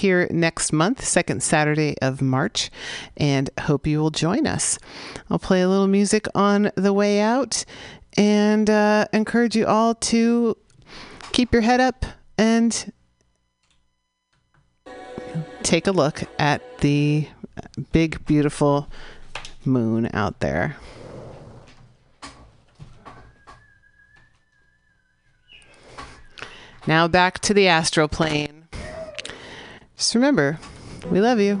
here next month, second Saturday of March, and hope you will join us. I'll play a little music on the way out and uh, encourage you all to keep your head up and take a look at the big, beautiful moon out there. Now back to the astral plane. Just remember, we love you.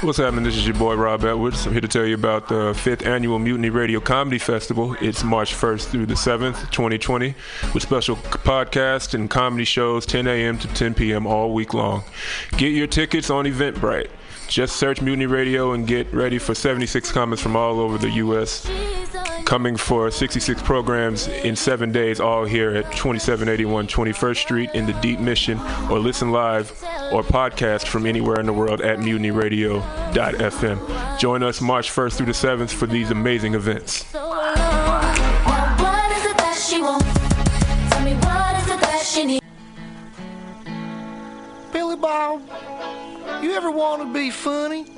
What's happening? This is your boy Rob Edwards. I'm here to tell you about the fifth annual Mutiny Radio Comedy Festival. It's March 1st through the 7th, 2020, with special podcasts and comedy shows 10 a.m. to 10 p.m. all week long. Get your tickets on Eventbrite. Just search Mutiny Radio and get ready for 76 comments from all over the U.S. Coming for 66 programs in seven days, all here at 2781 21st Street in the Deep Mission, or listen live or podcast from anywhere in the world at mutinyradio.fm. Join us March 1st through the 7th for these amazing events. What is it that she wants? Tell me what is it that she needs? Billy Bob, you ever want to be funny?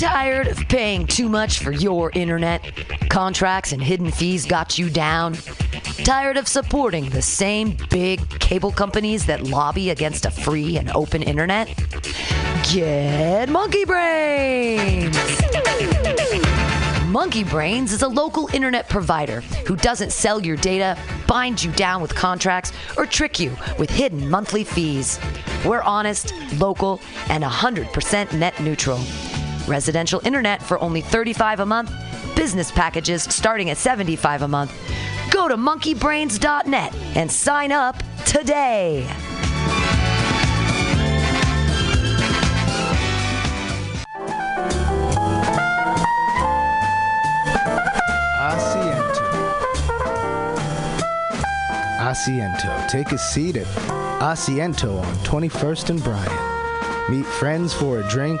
Tired of paying too much for your internet? Contracts and hidden fees got you down? Tired of supporting the same big cable companies that lobby against a free and open internet? Get Monkey Brains! Monkey Brains is a local internet provider who doesn't sell your data, bind you down with contracts, or trick you with hidden monthly fees. We're honest, local, and 100% net neutral. Residential internet for only 35 a month, business packages starting at 75 a month. Go to monkeybrains.net and sign up today. Asiento. Take a seat at Asiento on 21st and Bryant. Meet friends for a drink,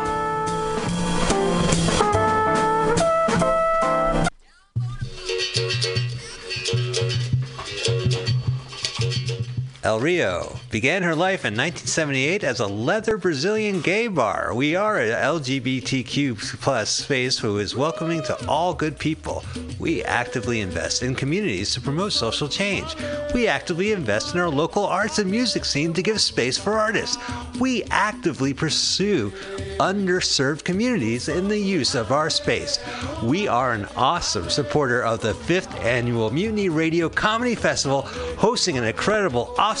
El Rio began her life in 1978 as a leather Brazilian gay bar. We are an LGBTQ plus space who is welcoming to all good people. We actively invest in communities to promote social change. We actively invest in our local arts and music scene to give space for artists. We actively pursue underserved communities in the use of our space. We are an awesome supporter of the fifth annual Mutiny Radio Comedy Festival, hosting an incredible offside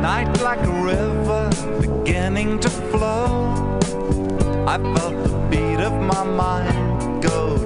night like a river beginning to flow. I felt the beat of my mind go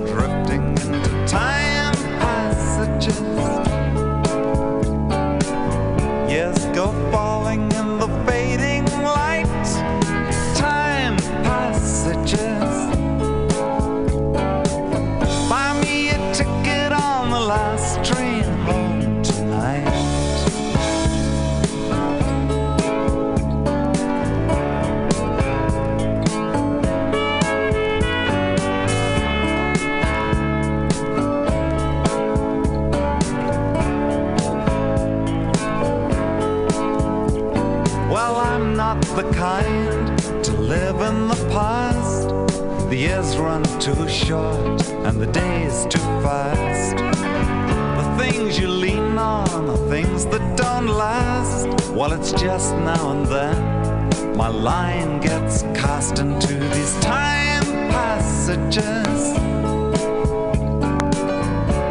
too short and the days too fast. The things you lean on are things that don't last. Well, it's just now and then my line gets cast into these time passages.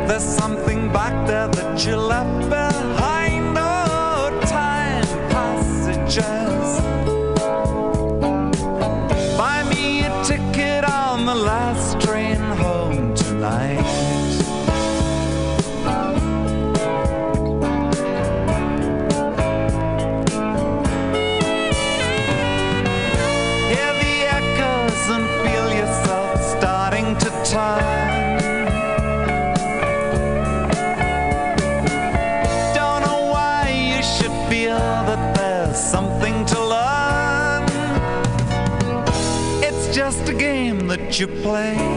There's something back there that you left behind. Oh, time passages. play.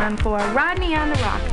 On for Rodney on the Rock.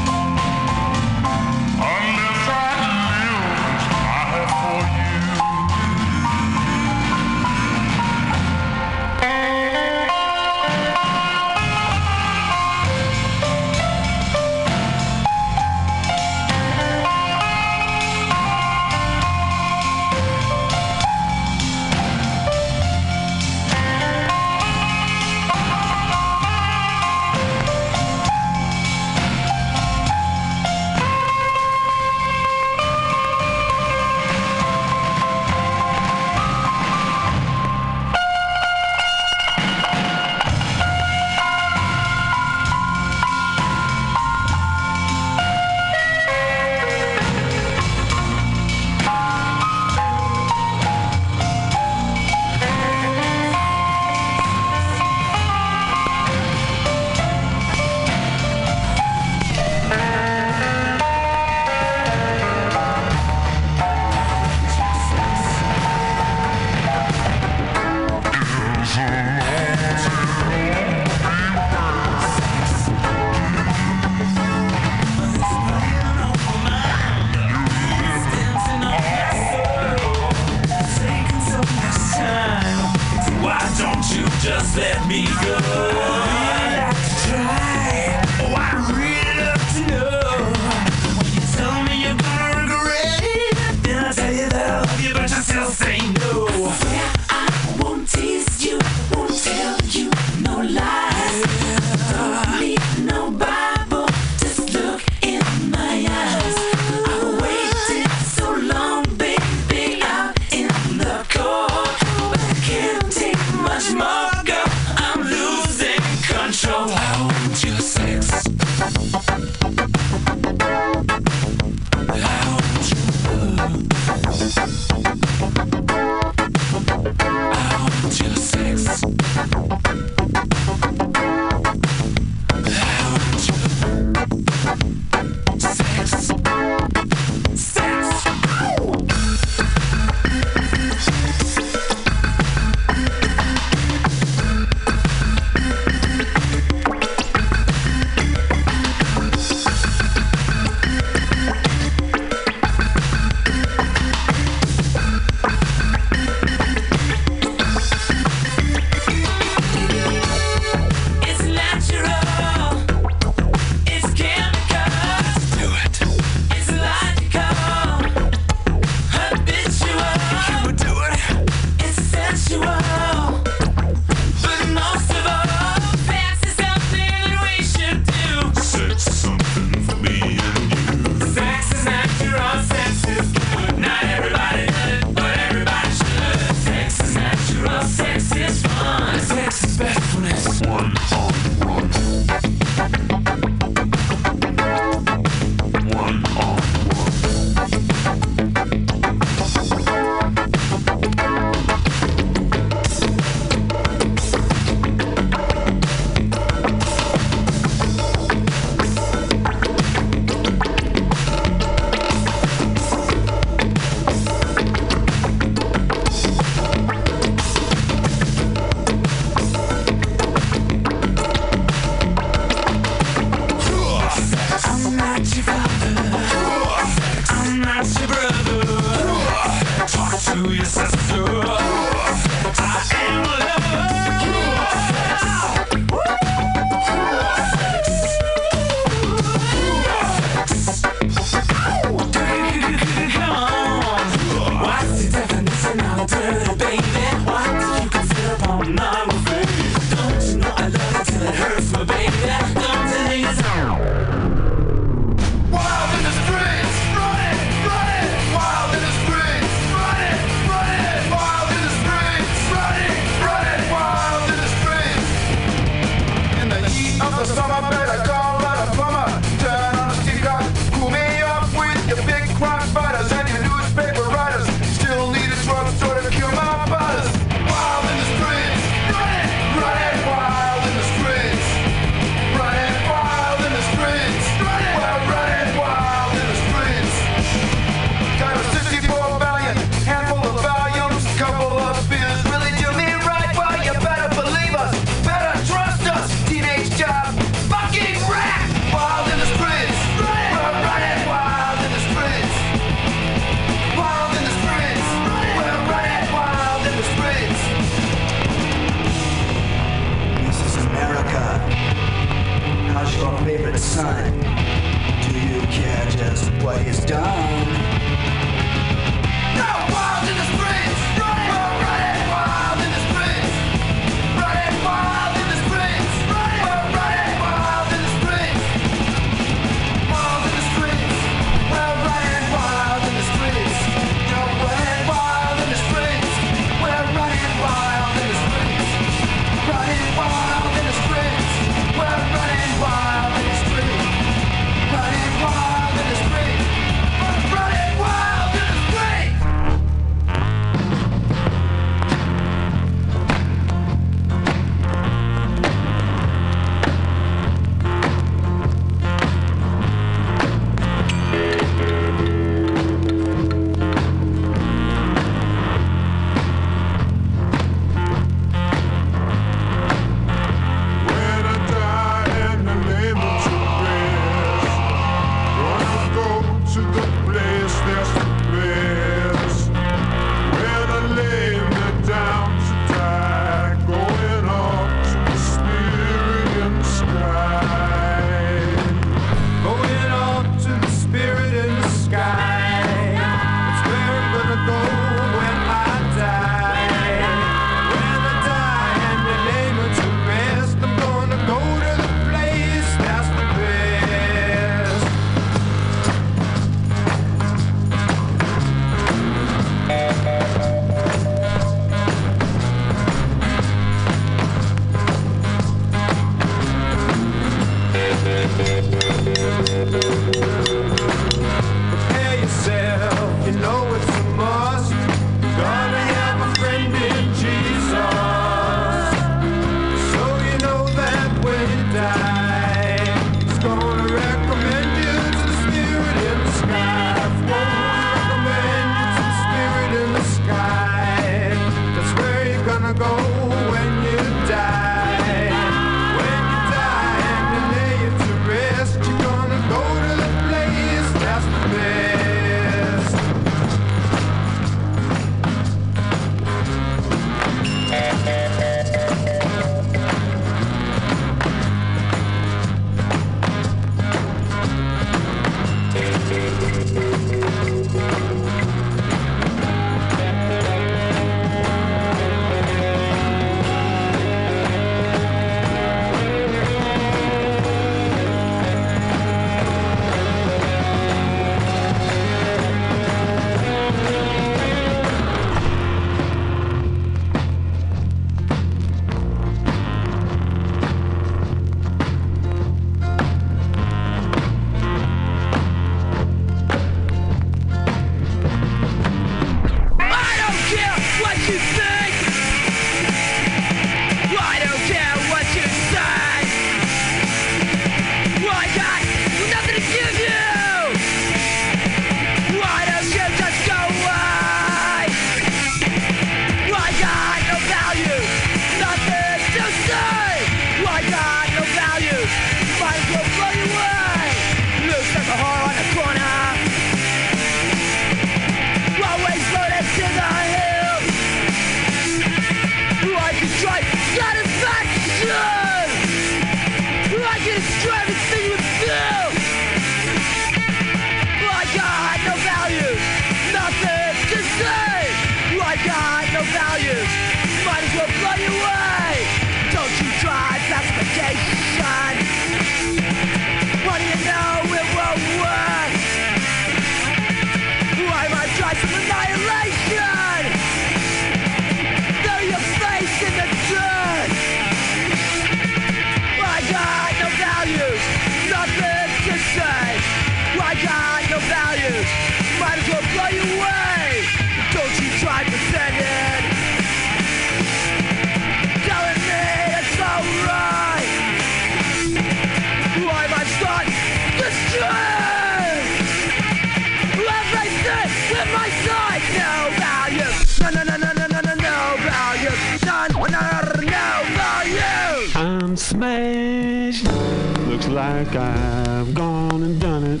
I've gone and done it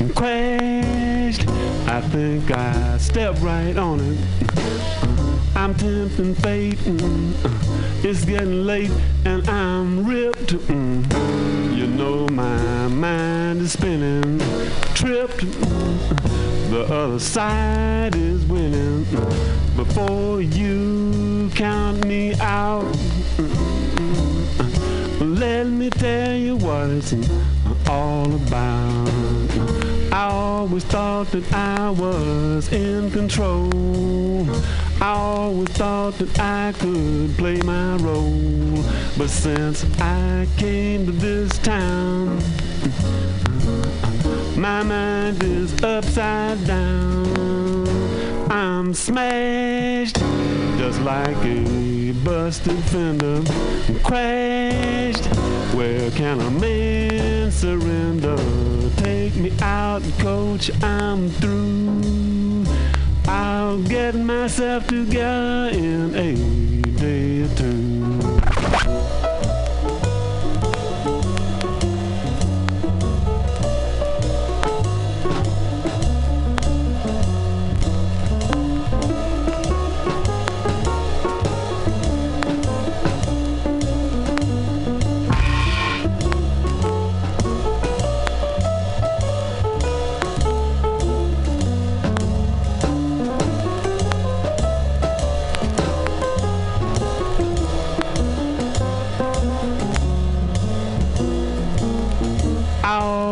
and crashed. I think I stepped right on it. I'm tempting fate. mm, It's getting late and I'm ripped. mm. You know my mind is spinning, tripped. mm, The other side is winning. Before you count me out, let me tell you what it's all about. I always thought that I was in control. I always thought that I could play my role. But since I came to this town, my mind is upside down. I'm smashed, just like a busted fender. Crashed, where can a man surrender? Take me out, coach, I'm through. I'll get myself together in a day or two.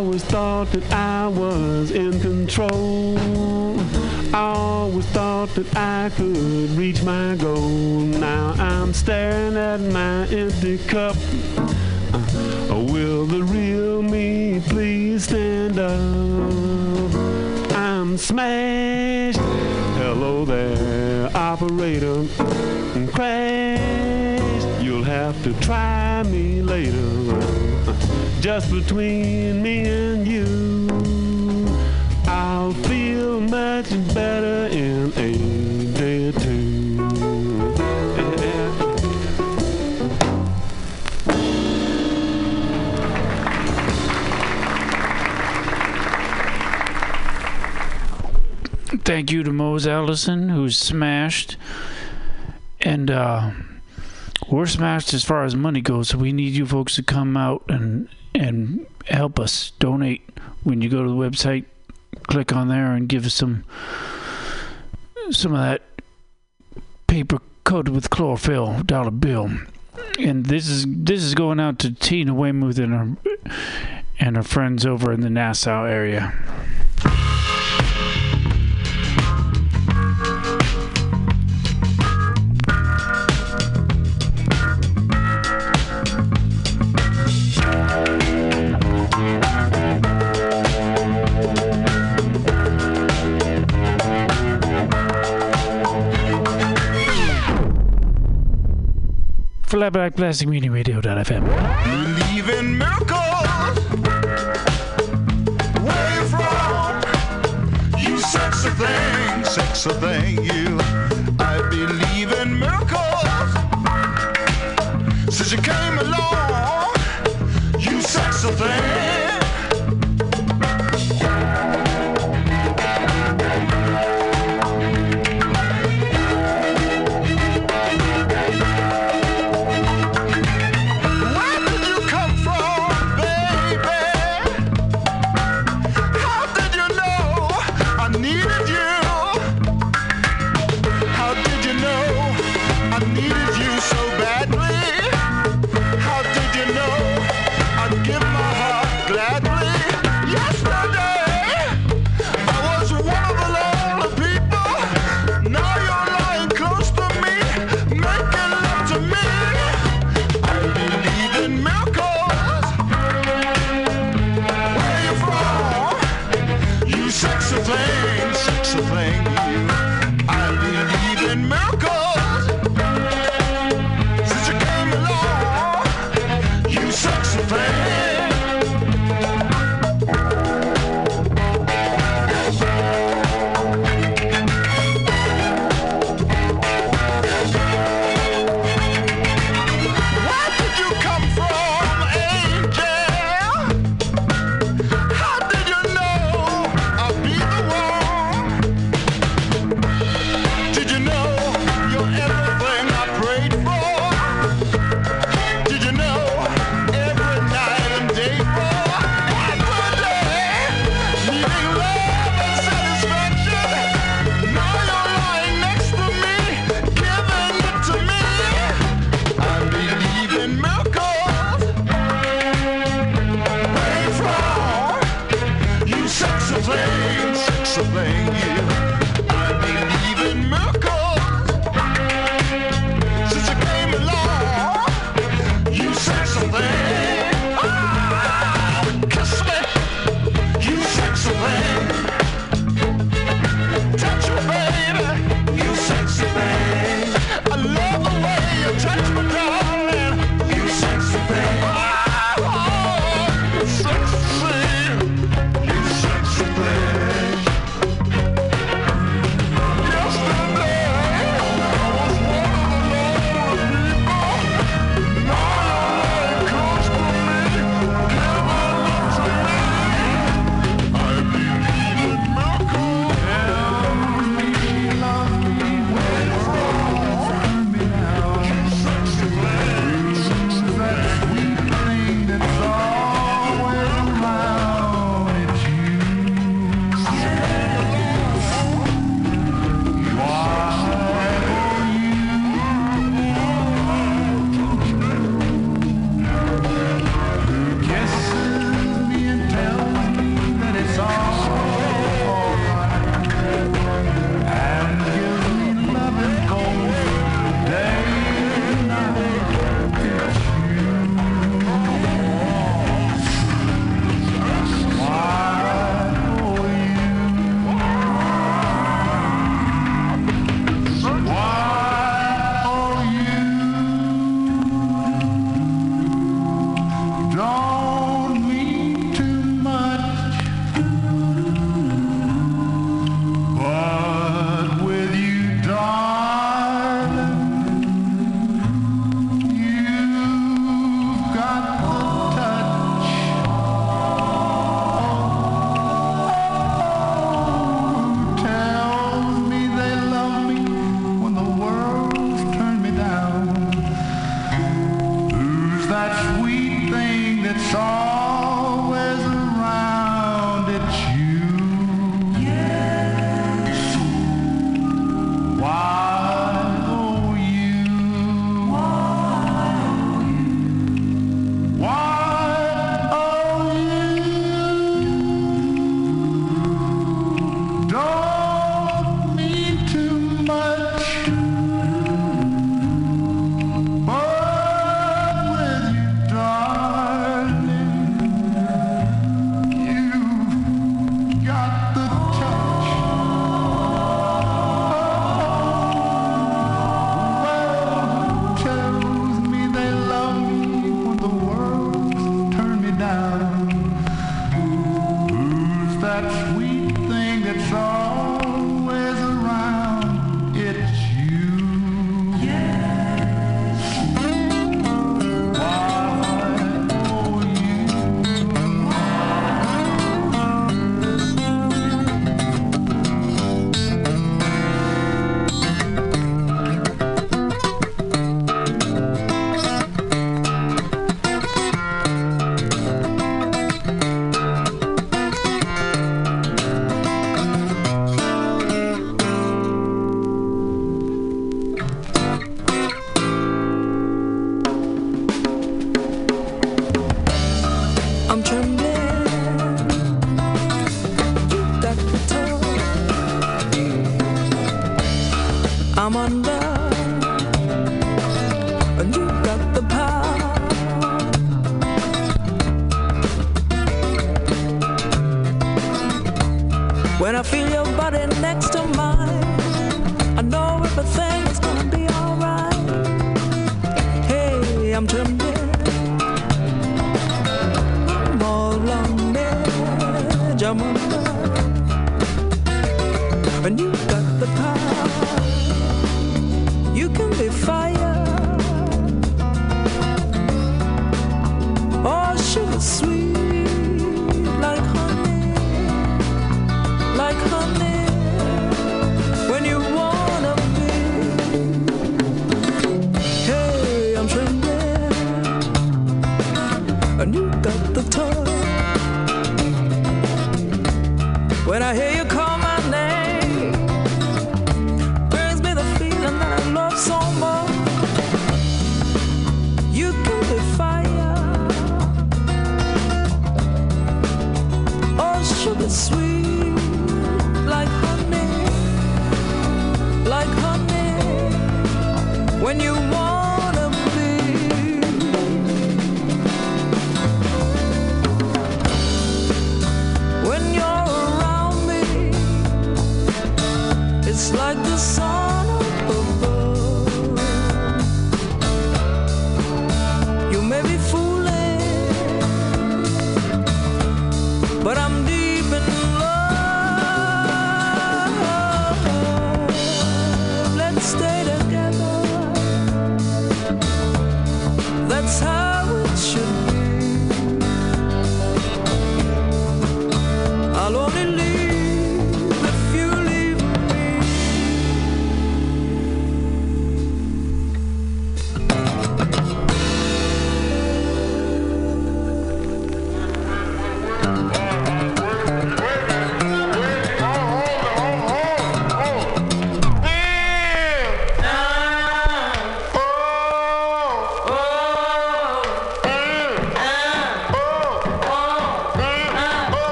Always thought that I was in control. Always thought that I could reach my goal. Now I'm staring at my empty cup. Uh, will the real me please stand up? I'm smashed. Hello there, operator. Crashed. You'll have to try me later just between me and you. I'll feel much better in a day or two. Thank you to Mose Allison, who's smashed. And uh, we're smashed as far as money goes, so we need you folks to come out and and help us donate. When you go to the website, click on there and give us some some of that paper coated with chlorophyll dollar bill. And this is this is going out to Tina Weymouth and her and her friends over in the Nassau area. Flatback Plastic Media Radio.fm. Believe in miracles. Where you from? You thing, thing, you. I believe in miracles. Since you came along, you thing.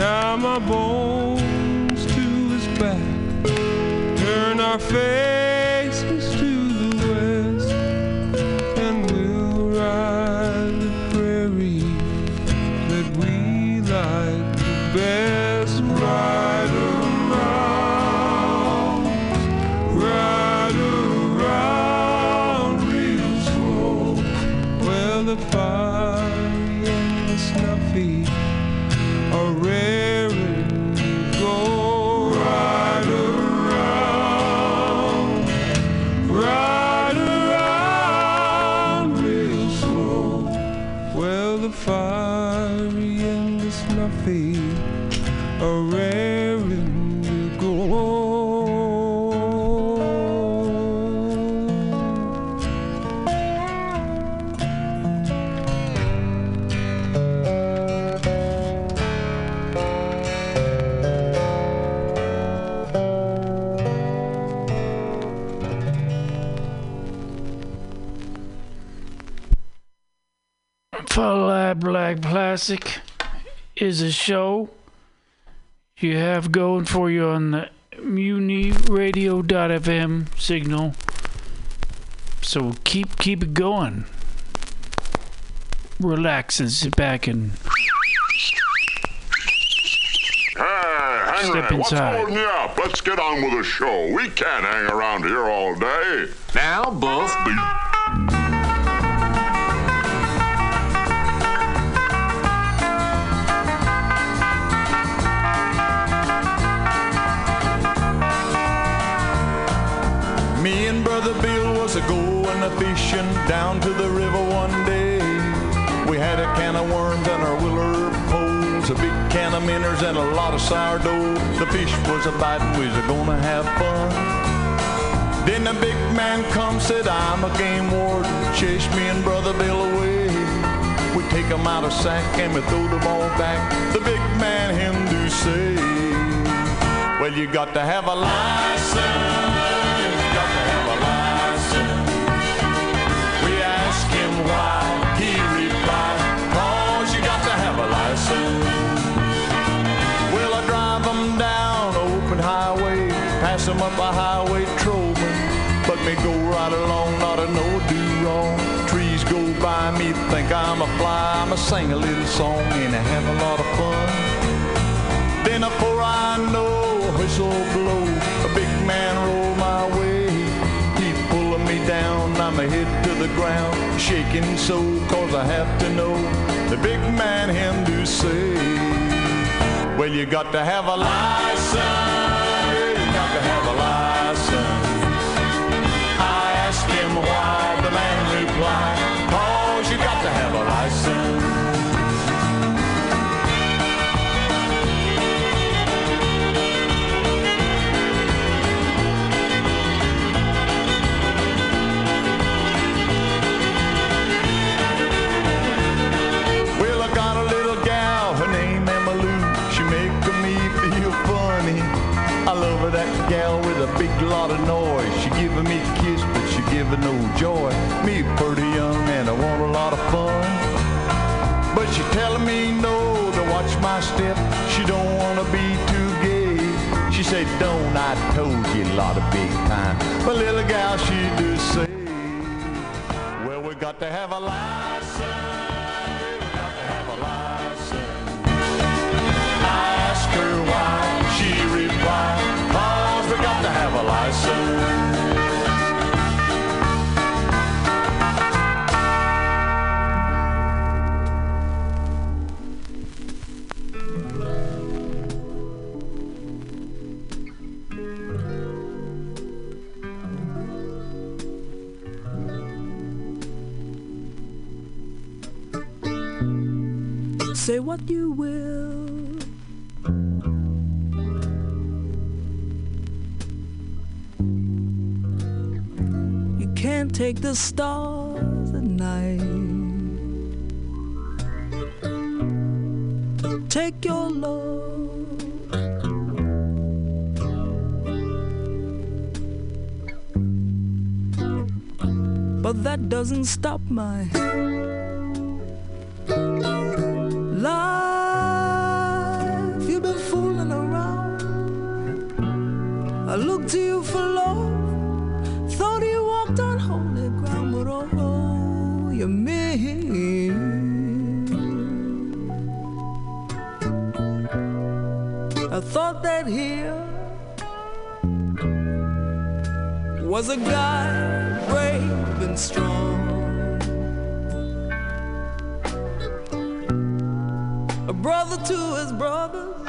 Tie my bones to his back. Turn our faces Black Plastic is a show you have going for you on the MutinyRadio.fm signal. So keep keep it going. Relax and sit back and Hey, Step what's inside. holding you up? Let's get on with the show. We can't hang around here all day. Now, both be. Me and Brother Bill was a goin' a fishing down to the river one day. We had a can of worms and our willow poles, a big can of minnows and a lot of sourdough. The fish was a biting, we was a gonna have fun. Then the big man come, said I'm a game warden, chase me and Brother Bill away. We take 'em out of sack and we throw them all back. The big man him do say, well you got to have a license. 'Em up a highway trolling, but me go right along, not a no do wrong. Trees go by me, think I'm a fly, I'ma sing a little song and I have a lot of fun. Then before I know a whistle blow, a big man roll my way. He pulling me down, I'm a head to the ground, shaking so cause I have to know the big man him do say, well you got to have a license, replied, cause you got to have a license. Well, I got a little gal, her name Emma Lou. She making me feel funny. I love that gal with a big lot of noise. Giving no joy. Me pretty young and I want a lot of fun. But she telling me no to watch my step. She don't wanna be too gay. She said, don't I told you a lot of big time. But little gal, she do say, well, we got to have a license. Say what you will. You can't take the stars at night. Take your love. But that doesn't stop my thought that here was a guy brave and strong. A brother to his brothers,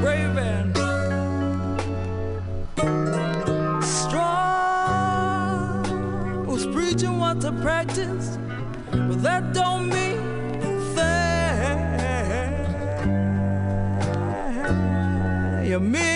brave and strong. Was preaching what to practice, but that don't mean. me.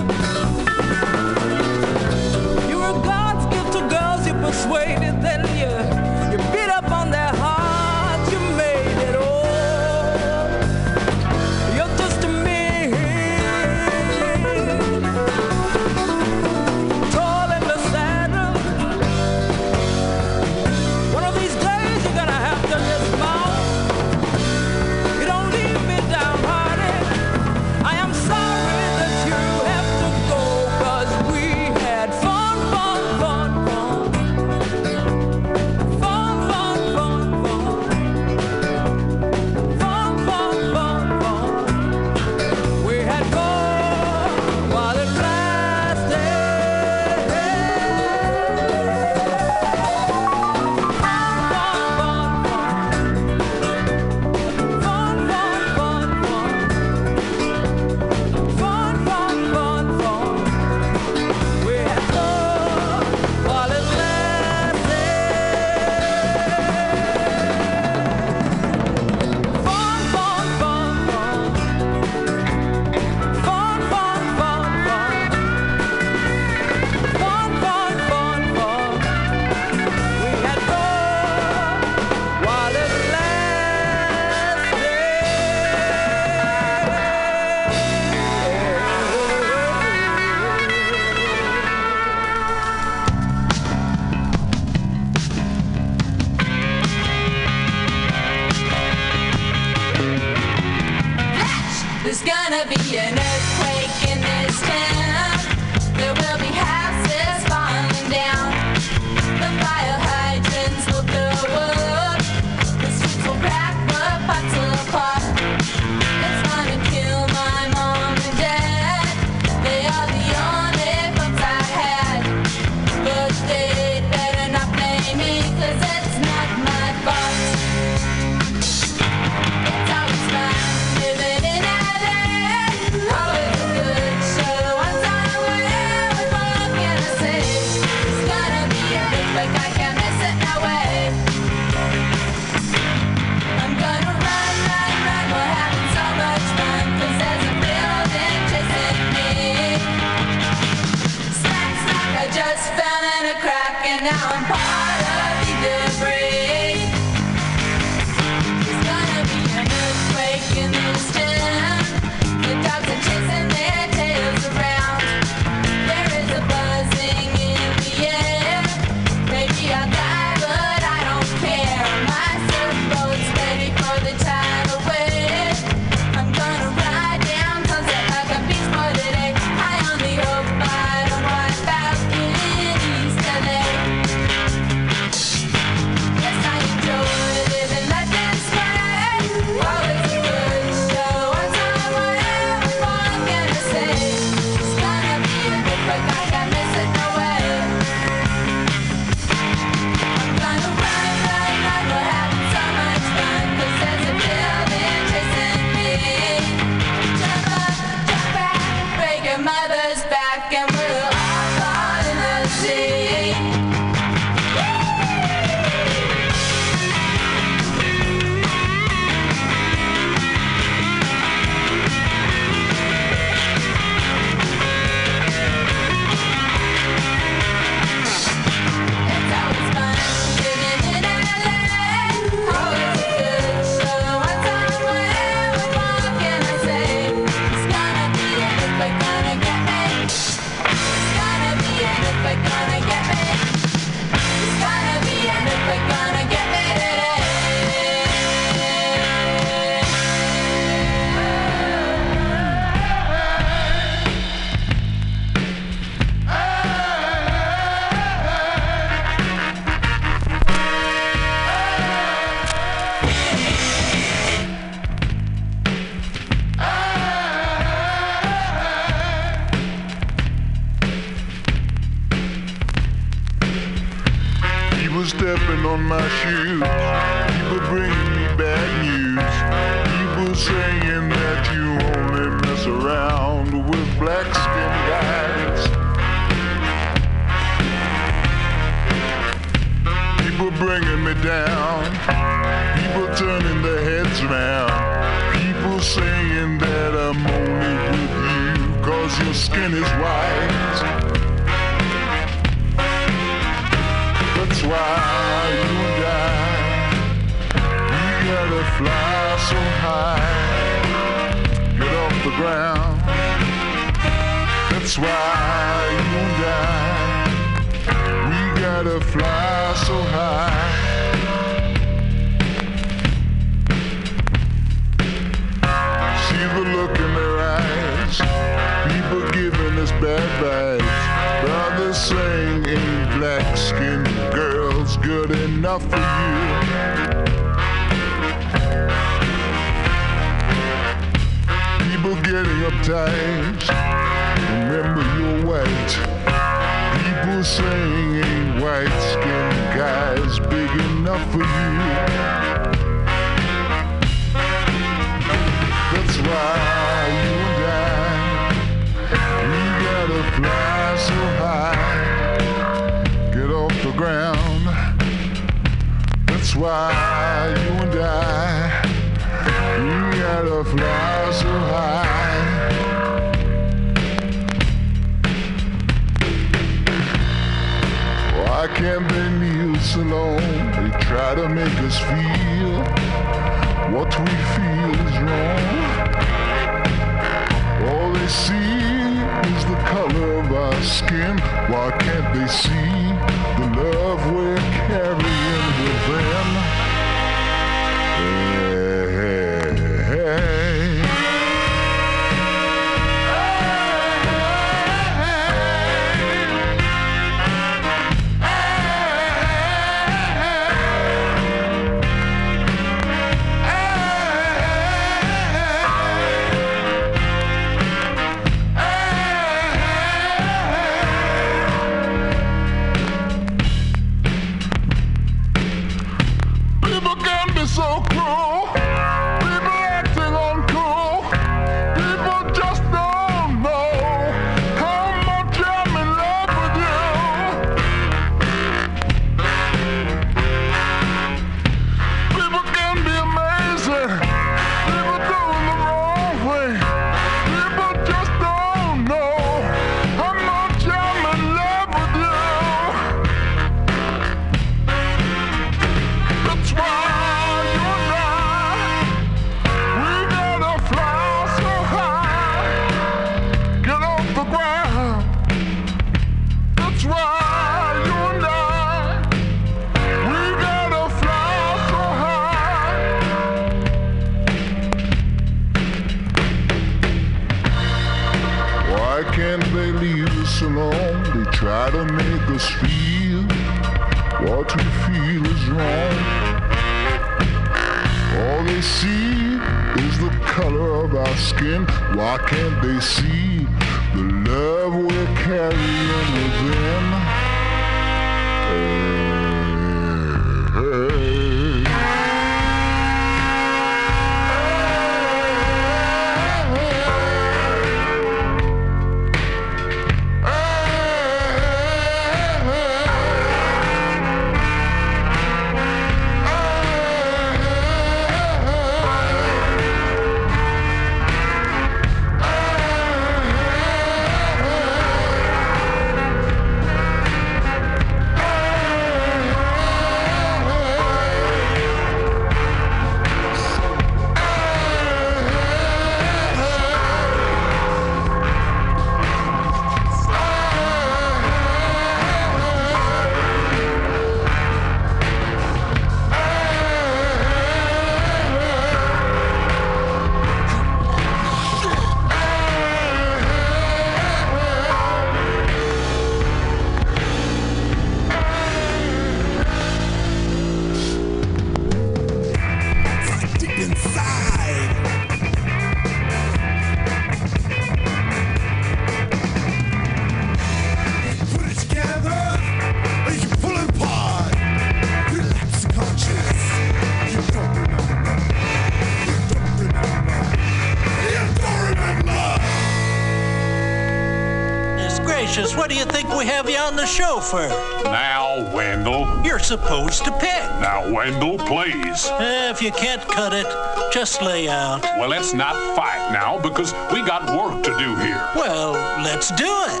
Think we have you on the show for? Now, Wendell. You're supposed to pick. Now, Wendell, please. Eh, if you can't cut it, just lay out. Well, let's not fight now because we got work to do here. Well, let's do it.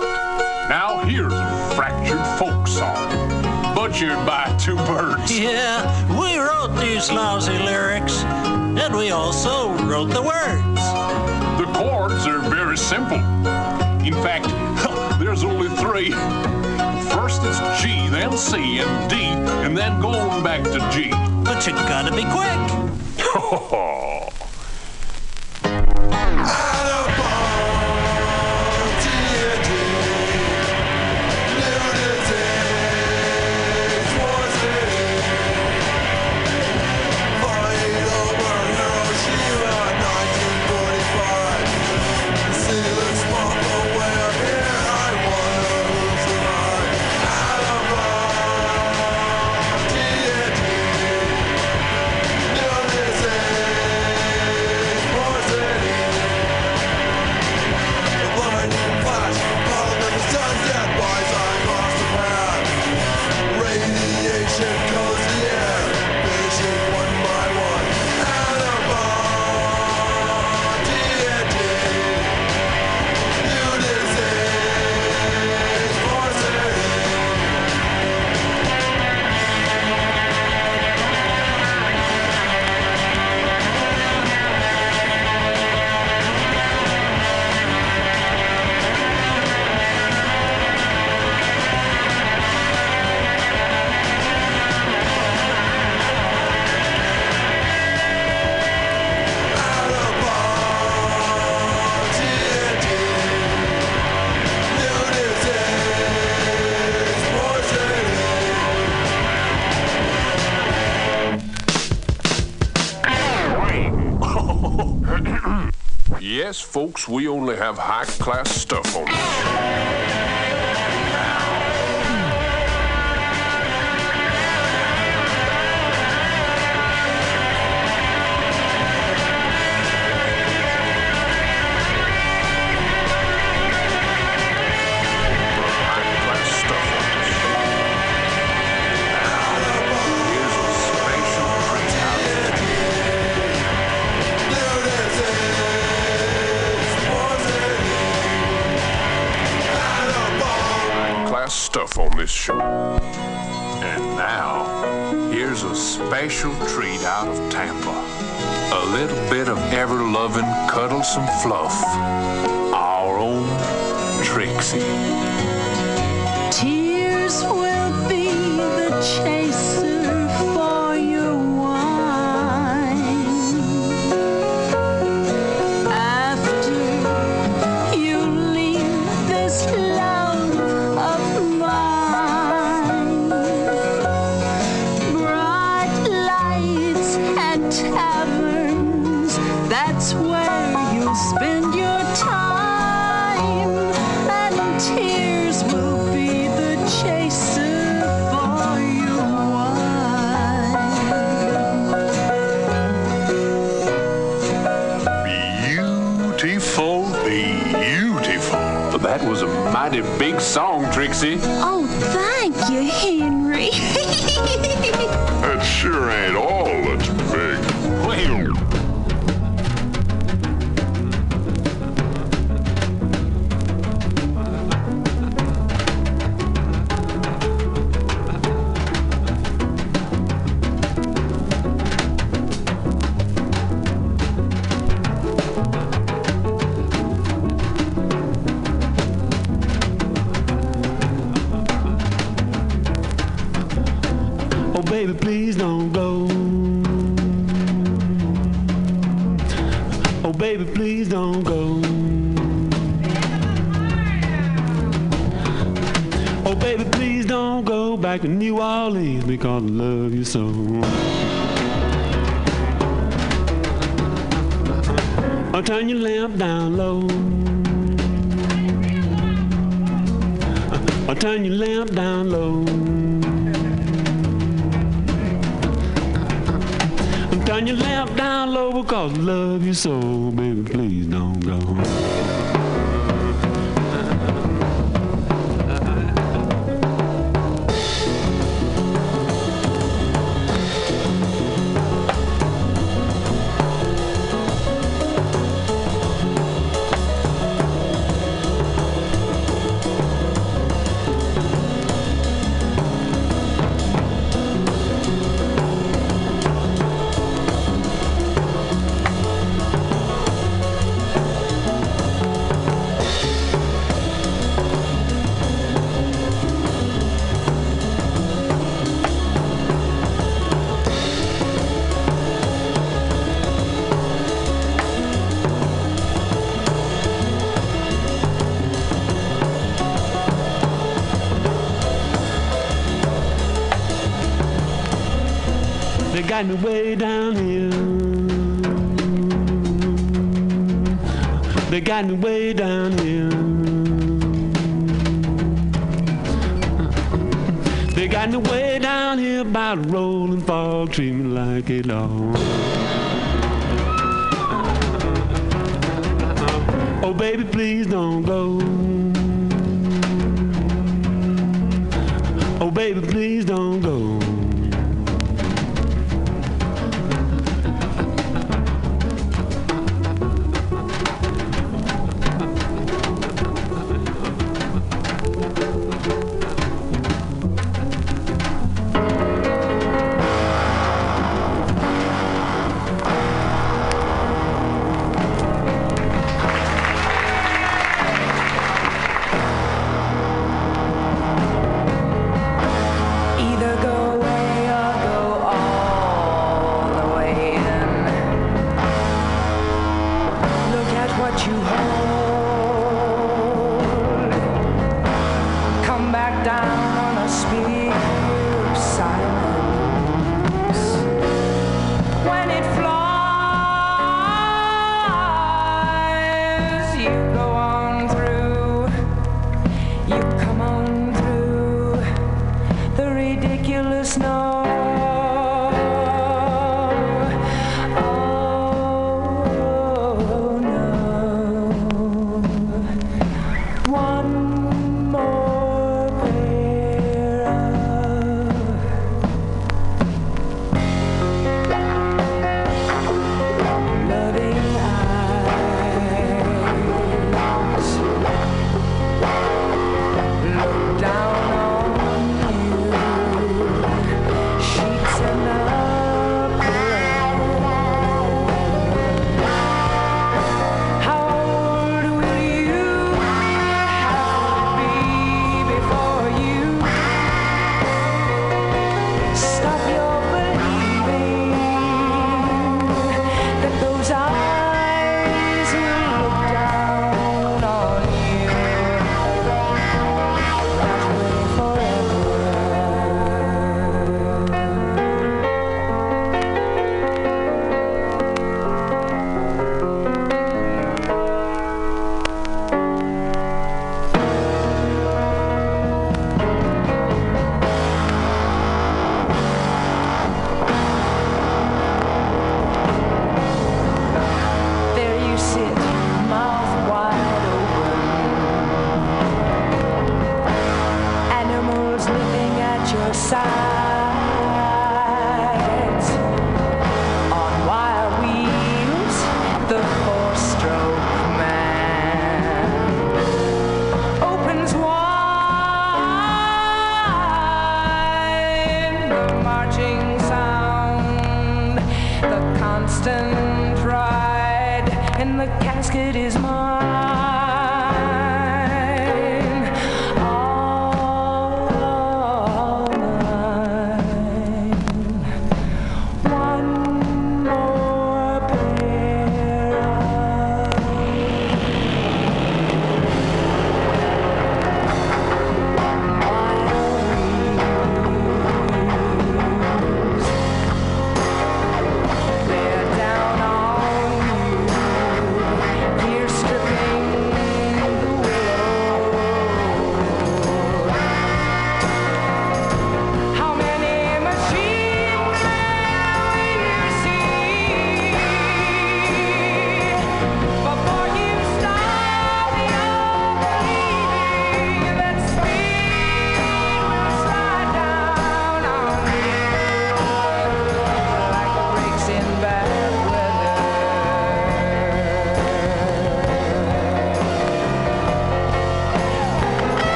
Now, here's a fractured folk song, butchered by two birds. Yeah, we wrote these lousy lyrics, and we also wrote the words. The chords are very simple. In fact, there's only three. It's G, then C, and D, and then going back to G. But you gotta be quick. folks, we only have high class stuff on this show. And now, here's a special treat out of Tampa. A little bit of ever loving, cuddlesome fluff. Our own Trixie. Tears will mighty big song, Trixie. Oh, thank Baby, please don't go back to New Orleans because I love you so. Oh, turn your lamp down low. Oh, turn your lamp down low. I turn your lamp down low because I love you so, baby. Got me way down here. They got me way down here. They got me way down here by the rolling fog, me like a dog. Oh, baby, please don't go.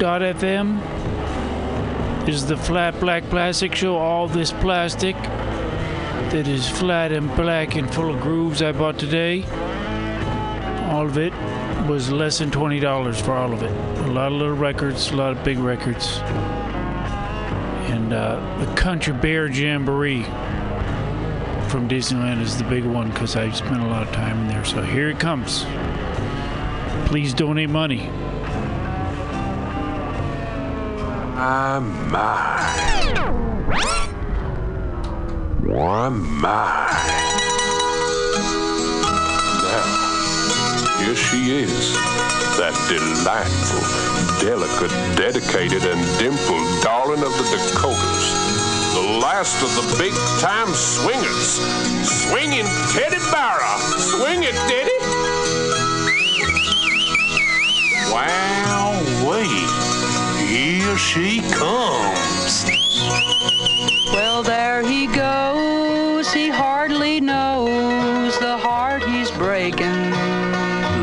Dot FM. Is the Flat Black Plastic Show. All this plastic that is flat and black and full of grooves I bought today. All of it was less than $20 for all of it. A lot of little records, a lot of big records. And uh, the Country Bear Jamboree from Disneyland is the big one because I spent a lot of time in there. So here it comes. Please donate money. My, my. Now, here she is, that delightful, delicate, dedicated, and dimpled darling of the Dakotas. The last of the big time swingers. Swinging Teddy Barra. Swing it, Teddy. Wow, wait. Here she comes. Well, there he goes. He hardly knows the heart he's breaking.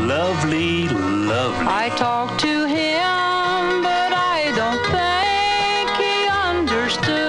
Lovely, lovely. I talked to him, but I don't think he understood.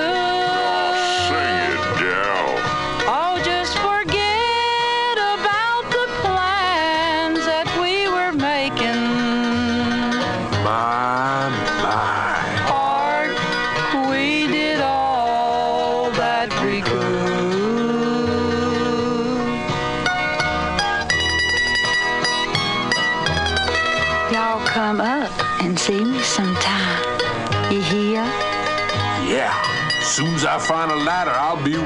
Find a ladder, I'll be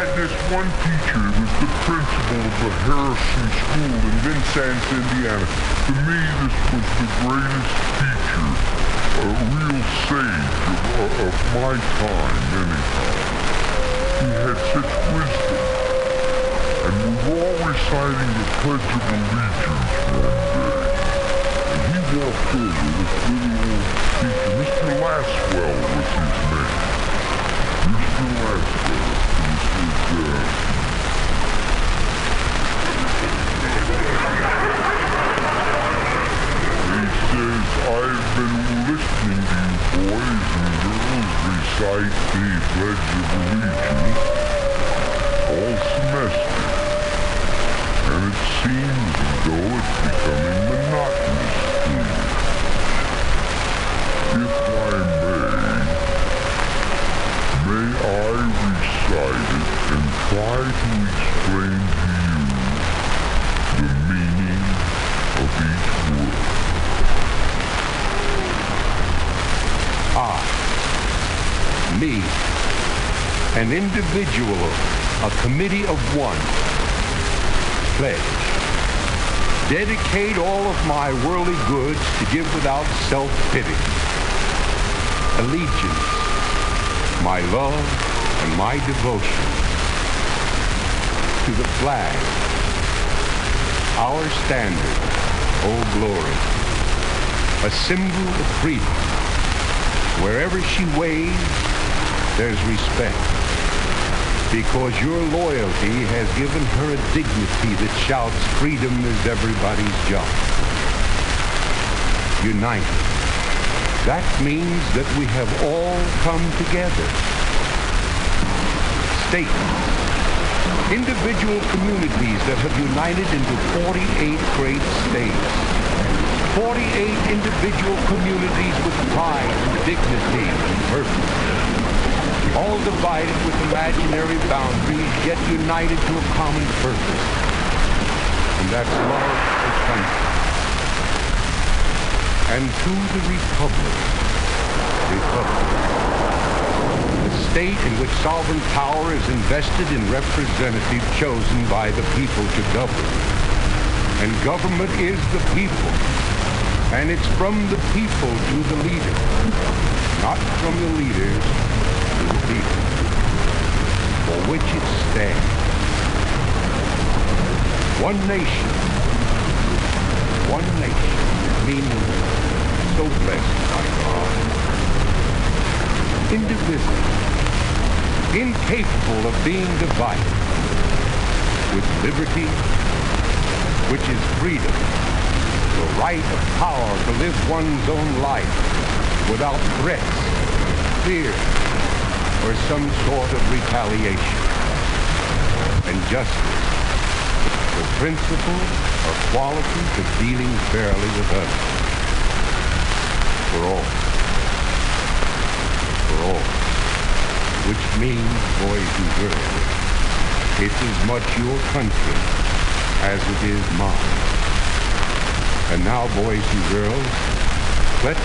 had this one teacher who was the principal of the Harrison School in Vincennes, Indiana. To me, this was the greatest teacher, a real sage of, uh, of my time, anyhow. He had such wisdom. And we were all reciting the Pledge of Allegiance one day. And he walked in with this little old teacher. Mr. Laswell was his name. Mr. Laswell. I've been listening to you boys and girls recite all semester, and it seems as though it's becoming monotonous to. If I may, may I recite? try to explain to you the meaning of each word. I, me, an individual, a committee of one, pledge dedicate all of my worldly goods to give without self-pity. Allegiance, my love and my devotion to the flag, our standard, oh glory, a symbol of freedom. Wherever she waves, there's respect. Because your loyalty has given her a dignity that shouts freedom is everybody's job. United. That means that we have all come together. States, individual communities that have united into 48 great states. 48 individual communities with pride and dignity and purpose. All divided with imaginary boundaries, yet united to a common purpose. And that's love for country. And to the Republic. Republic. State in which sovereign power is invested in representative chosen by the people to govern. And government is the people. And it's from the people to the leader, not from the leaders to the people, for which it stands. One nation, one nation, meaning so blessed by God, indivisible, incapable of being divided, with liberty, which is freedom, the right of power to live one's own life without threats, fear, or some sort of retaliation. And justice, the principle or qualities of dealing fairly with others. For all. For all. Which means, boys and girls, it's as much your country as it is mine. And now, boys and girls,